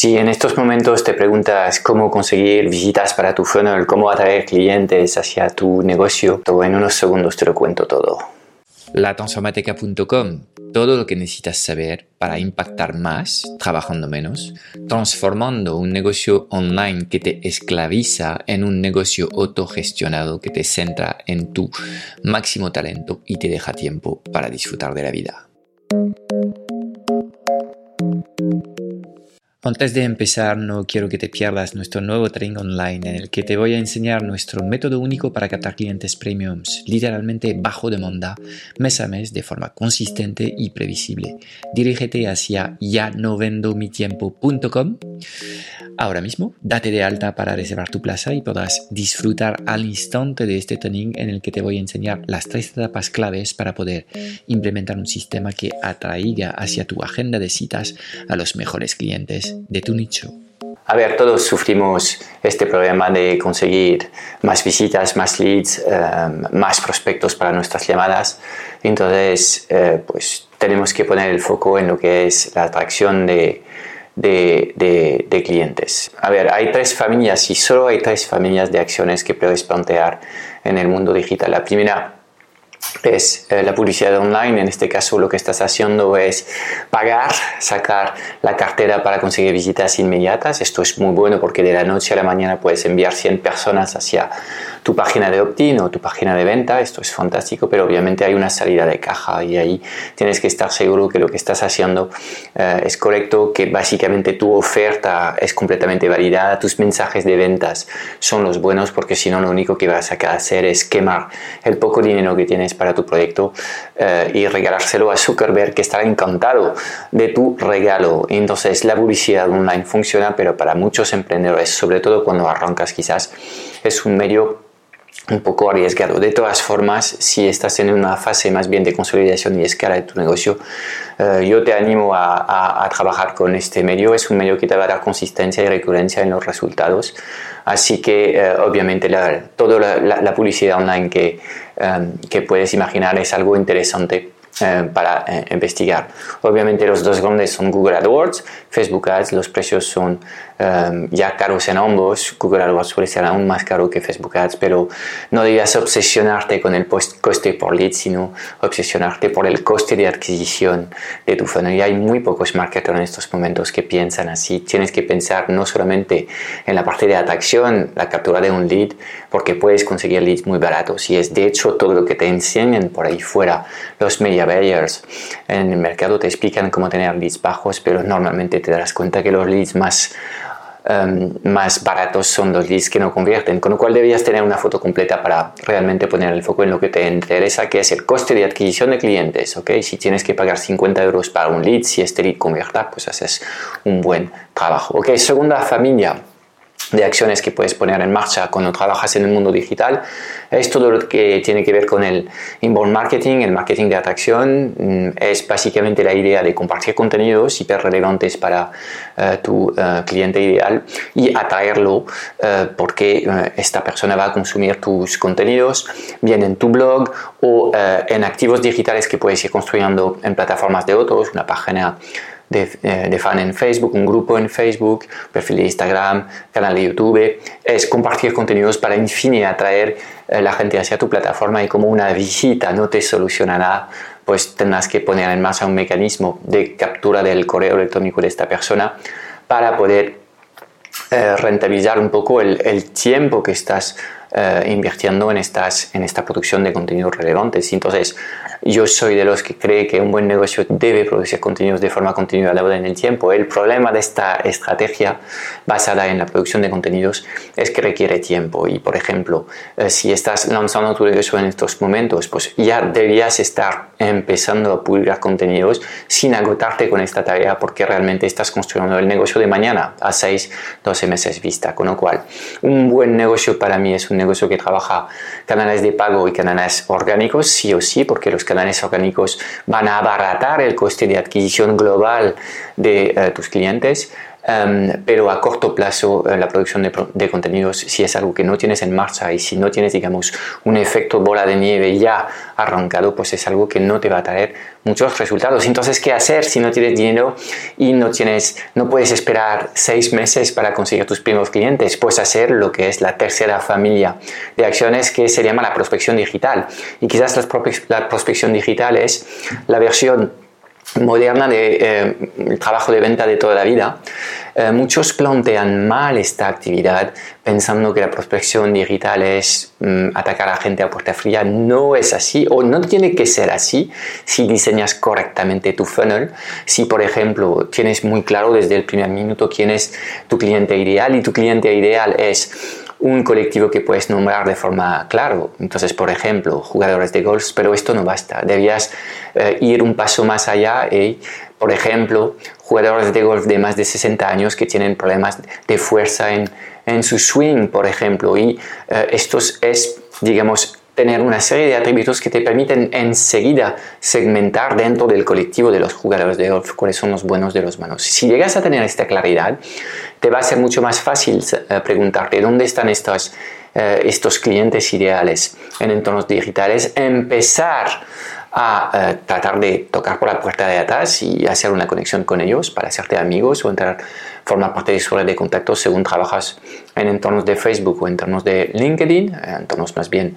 Si en estos momentos te preguntas cómo conseguir visitas para tu funnel, cómo atraer clientes hacia tu negocio, todo en unos segundos te lo cuento todo. Latransformateca.com, todo lo que necesitas saber para impactar más trabajando menos, transformando un negocio online que te esclaviza en un negocio autogestionado que te centra en tu máximo talento y te deja tiempo para disfrutar de la vida. Antes de empezar, no quiero que te pierdas nuestro nuevo training online en el que te voy a enseñar nuestro método único para captar clientes premiums, literalmente bajo demanda, mes a mes de forma consistente y previsible. Dirígete hacia ya no vendo mi ahora mismo, date de alta para reservar tu plaza y podrás disfrutar al instante de este training en el que te voy a enseñar las tres etapas claves para poder implementar un sistema que atraiga hacia tu agenda de citas a los mejores clientes de tu nicho. A ver, todos sufrimos este problema de conseguir más visitas, más leads, eh, más prospectos para nuestras llamadas. Entonces, eh, pues tenemos que poner el foco en lo que es la atracción de, de, de, clientes. A ver, hay tres familias y solo hay tres familias de acciones que puedes plantear en el mundo digital. La primera es eh, la publicidad online. En este caso lo que estás haciendo es pagar, sacar la cartera para conseguir visitas inmediatas. Esto es muy bueno porque de la noche a la mañana puedes enviar 100 personas hacia tu página de opt-in o tu página de venta. Esto es fantástico, pero obviamente hay una salida de caja y ahí tienes que estar seguro que lo que estás haciendo eh, es correcto, que básicamente tu oferta es completamente validada, tus mensajes de ventas son los buenos porque si no lo único que vas a hacer es quemar el poco dinero que tienes para tu proyecto eh, y regalárselo a Zuckerberg que estará encantado de tu regalo. Entonces la publicidad online funciona, pero para muchos emprendedores, sobre todo cuando arrancas quizás, es un medio un poco arriesgado. De todas formas, si estás en una fase más bien de consolidación y escala de tu negocio, eh, yo te animo a, a, trabajar con este medio. Es un medio que te va a dar consistencia y recurrencia en los resultados. Así que, eh, obviamente, la, toda la, publicidad online que, eh, que puedes imaginar es algo interesante eh, para eh, investigar. Obviamente los dos grandes son Google AdWords, Facebook Ads, los precios son eh, ya caros en ambos, Google AdWords suele ser aún más caro que Facebook Ads, pero no debías obsesionarte con el coste por lead, sino obsesionarte por el coste de adquisición de tu funnel. Y hay muy pocos marketers en estos momentos que piensan así. Tienes que pensar no solamente en la parte de atracción, la captura de un lead, porque puedes conseguir leads muy baratos y es de hecho todo lo que te enseñan por ahí fuera los media buyers en el mercado te explican cómo tener leads bajos pero normalmente te darás cuenta que los leads más em, más baratos son los leads que no convierten, con lo cual debías tener una foto completa para realmente poner el foco en lo que te interesa, que es el coste de adquisición de clientes, ¿ok? Si tienes que pagar 50 euros para un lead, si este lead convierta, pues haces un buen trabajo, ¿ok? Segunda familia, de acciones que puedes poner en marcha cuando trabajas en el mundo digital. Es todo lo que tiene que ver con el inbound marketing, el marketing de atracción. Mm, es básicamente la idea de compartir contenidos hiper relevantes para eh, tu eh, cliente ideal y atraerlo eh, porque esta persona va a consumir tus contenidos bien en tu blog o en activos digitales que puedes ir construyendo en plataformas de otros, una página eh, de, fan en Facebook, un grupo en Facebook, perfil de Instagram, canal de YouTube, es compartir contenidos para en fin atraer eh, la gente hacia tu plataforma y como una visita no te soluciona nada, pues tendrás que poner en marcha un mecanismo de captura del correo electrónico de esta persona para poder eh, rentabilizar un poco el tiempo que estás invirtiendo en, estas, en esta producción de contenidos relevantes. Entonces, yo soy de los que cree que un buen negocio debe producir contenidos de forma continuada en el tiempo. El problema de esta estrategia basada en la producción de contenidos es que requiere tiempo. Y, por ejemplo, eh, si estás lanzando tu negocio en estos momentos, pues ya debías estar empezando a publicar contenidos sin agotarte con esta tarea porque realmente estás construyendo el negocio de mañana a 6, 12 meses vista. Con lo cual, un buen negocio para mí es un negocio que trabaja canales de pago y canales orgánicos, sí o sí, porque los canales orgánicos van a abaratar el coste de adquisición global de eh, tus clientes em, pero a corto plazo eh, la producción de, de, contenidos, si es algo que no tienes en marcha y si no tienes, digamos, un efecto bola de nieve ya arrancado, pues es algo que no te va a traer muchos resultados. Entonces, ¿qué hacer si no tienes dinero y no, tienes, no puedes esperar seis meses para conseguir tus primeros clientes? Pues hacer lo que es la tercera familia de acciones que se llama la prospección digital. Y quizás la prospección digital es la versión moderna del de, eh, trabajo de venta de toda la vida, eh, muchos plantean mal esta actividad pensando que la prospección digital es mm, atacar a gente a puerta fría. No es así o no tiene que ser así si diseñas correctamente tu funnel. Si, por ejemplo, tienes muy claro desde el primer minuto quién es tu cliente ideal y tu cliente ideal es un colectivo que puedes nombrar de forma clara. Entonces, por ejemplo, jugadores de golf, pero esto no basta. Debías eh, ir un paso más allá y, por ejemplo, jugadores de golf de más de 60 años que tienen problemas de fuerza en, en su swing, por ejemplo. Y eh, esto es, digamos, tener una serie de atributos que te permiten enseguida segmentar dentro del colectivo de los jugadores de golf cuáles son los buenos de los malos. Si llegas a tener esta claridad, te va a ser mucho más fácil eh, preguntarte dónde están estos, eh, estos clientes ideales en entornos digitales, empezar a eh, tratar de tocar por la puerta de atrás y hacer una conexión con ellos para hacerte amigos o entrar, formar parte de su red de contactos según trabajas en entornos de Facebook o entornos de LinkedIn, entornos más bien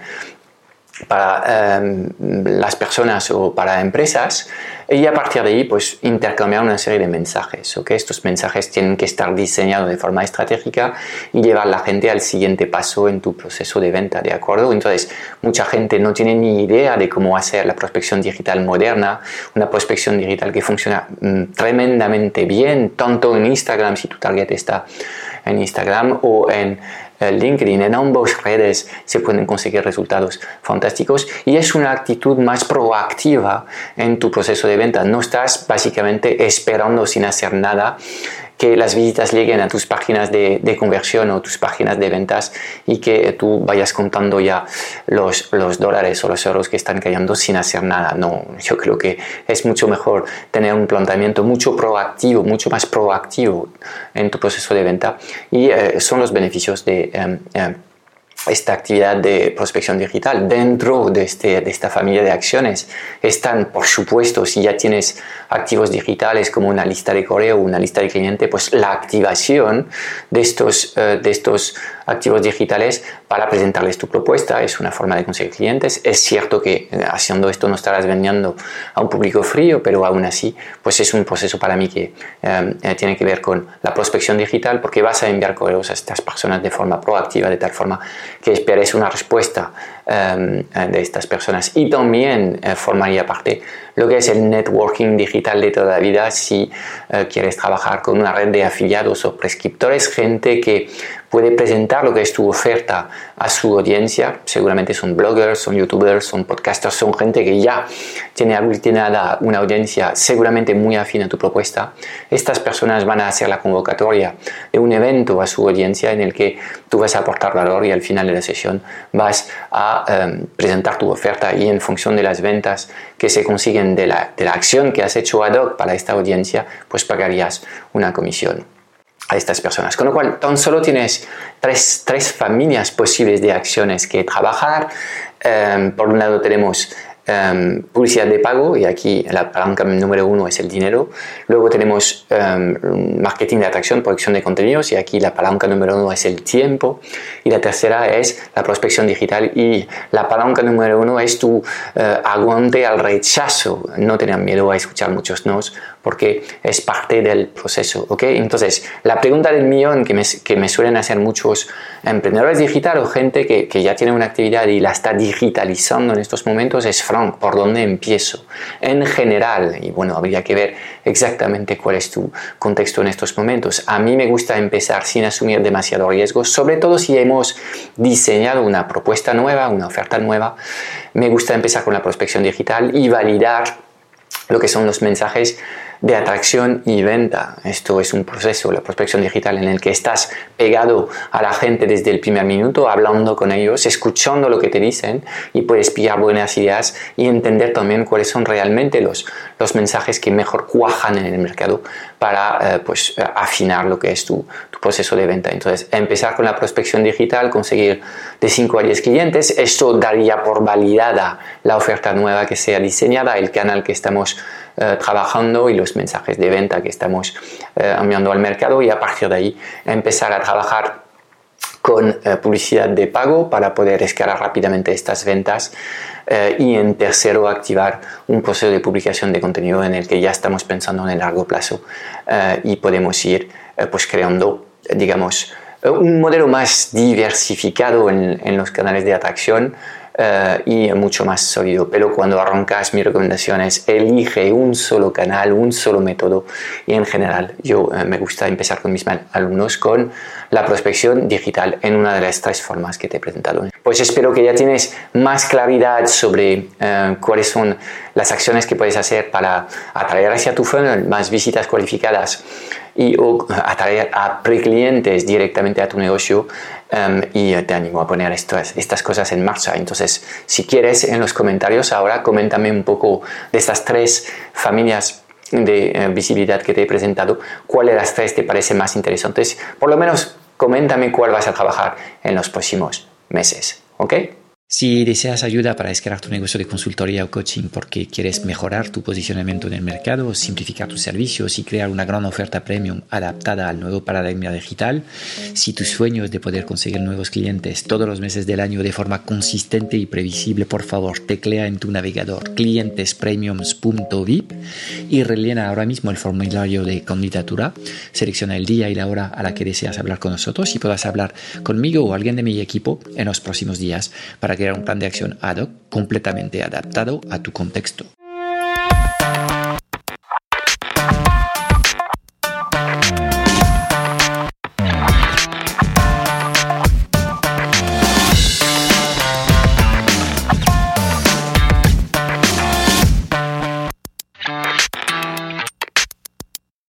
para em, las personas o para empresas y a partir de ahí pues intercambiar una serie de mensajes ¿ok? estos mensajes tienen que estar diseñados de forma estratégica y llevar a la gente al siguiente paso en tu proceso de venta de acuerdo entonces mucha gente no tiene ni idea de cómo hacer la prospección digital moderna una prospección digital que funciona mm, tremendamente bien tanto en Instagram si tu target está en Instagram o en LinkedIn, en ambas redes se pueden conseguir resultados fantásticos y es una actitud más proactiva en tu proceso de venta. No estás básicamente esperando sin hacer nada que las visitas lleguen a tus páginas de, conversión o tus páginas de ventas y que tú vayas contando ya los, los dólares o los euros que están cayendo sin hacer nada. No, yo creo que es mucho mejor tener un planteamiento mucho proactivo, mucho más proactivo en tu proceso de venta y eh, son los beneficios de... Em, em, esta actividad de prospección digital dentro de, este, de, esta familia de acciones. Están, por supuesto, si ya tienes activos digitales como una lista de correo o una lista de cliente, pues la activación de estos, eh, de estos activos digitales para presentarles tu propuesta. Es una forma de conseguir clientes. Es cierto que haciendo esto no estarás vendiendo a un público frío, pero aún así, pues es un proceso para mí que eh, eh, tiene que ver con la prospección digital porque vas a enviar correos a estas personas de forma proactiva, de tal forma que esperes una respuesta de estas personas. Y también formaría parte lo que es el networking digital de toda la vida si quieres trabajar con una red de afiliados o prescriptores, gente que puede presentar lo que es tu oferta a su audiencia. Seguramente son bloggers, son youtubers, son podcasters, son gente que ya tiene aglutinada una audiencia seguramente muy afín a tu propuesta. Estas personas van a hacer la convocatoria de un evento a su audiencia en el que tú vas a aportar valor y al final de la sesión vas a em, presentar tu oferta y en función de las ventas que se consiguen de la, de la acción que has hecho ad hoc para esta audiencia, pues pagarías una comisión a estas personas. Con lo cual, tan solo tienes tres, tres familias posibles de acciones que trabajar. Em, por un lado tenemos em, publicidad de pago y aquí la palanca número uno es el dinero. Luego tenemos em, marketing de atracción, producción de contenidos y aquí la palanca número uno es el tiempo. Y la tercera es la prospección digital y la palanca número uno es tu eh, aguante al rechazo. No tener miedo a escuchar muchos nos porque es parte del proceso. ¿ok? Entonces, la pregunta del millón que me, que me suelen hacer muchos emprendedores digitales o gente que, que, ya tiene una actividad y la está digitalizando en estos momentos es, Frank, ¿por dónde empiezo? En general, y bueno, habría que ver exactamente cuál es tu contexto en estos momentos. A mí me gusta empezar sin asumir demasiado riesgo, sobre todo si hemos diseñado una propuesta nueva, una oferta nueva. Me gusta empezar con la prospección digital y validar lo que son los mensajes de atracción y venta. Esto es un proceso, la prospección digital, en el que estás pegado a la gente desde el primer minuto, hablando con ellos, escuchando lo que te dicen y puedes pillar buenas ideas y entender también cuáles son realmente los, los mensajes que mejor cuajan en el mercado para eh, pues, afinar lo que es tu, tu, proceso de venta. Entonces, empezar con la prospección digital, conseguir de 5 a 10 clientes, esto daría por validada la oferta nueva que sea diseñada, el canal que estamos eh, trabajando y los mensajes de venta que estamos eh, enviando al mercado. Y a partir de ahí empezar a trabajar con eh, publicidad de pago para poder escalar rápidamente estas ventas y en tercero activar un proceso de publicación de contenido en el que ya estamos pensando en el largo plazo y podemos ir pues creando digamos un modelo más diversificado en los canales de atracción eh, y mucho más sólido. Pero cuando arrancas, mi recomendación es elige un solo canal, un solo método y en general yo eh, me gusta empezar con mis alumnos con la prospección digital en una de las tres formas que te he presentado. Pues espero que ya tienes más claridad sobre eh, cuáles son las acciones que puedes hacer para atraer hacia tu funnel más visitas cualificadas y o atraer a preclientes directamente a tu negocio em, y te animo a poner estas, estas cosas en marcha. Entonces, si quieres en los comentarios ahora, coméntame un poco de estas tres familias de eh, visibilidad que te he presentado, cuál de las tres te parece más interesantes. Por lo menos coméntame cuál vas a trabajar en los próximos meses. ¿Ok? Si deseas ayuda para escalar tu negocio de consultoría o coaching porque quieres mejorar tu posicionamiento en el mercado, simplificar tus servicios y crear una gran oferta premium adaptada al nuevo paradigma digital, si tu sueño es de poder conseguir nuevos clientes todos los meses del año de forma consistente y previsible, por favor, teclea en tu navegador clientespremiums.vip y rellena ahora mismo el formulario de candidatura, selecciona el día y la hora a la que deseas hablar con nosotros y podrás hablar conmigo o alguien de mi equipo en los próximos días para que crear un plan de acción ad hoc completamente adaptado a tu contexto.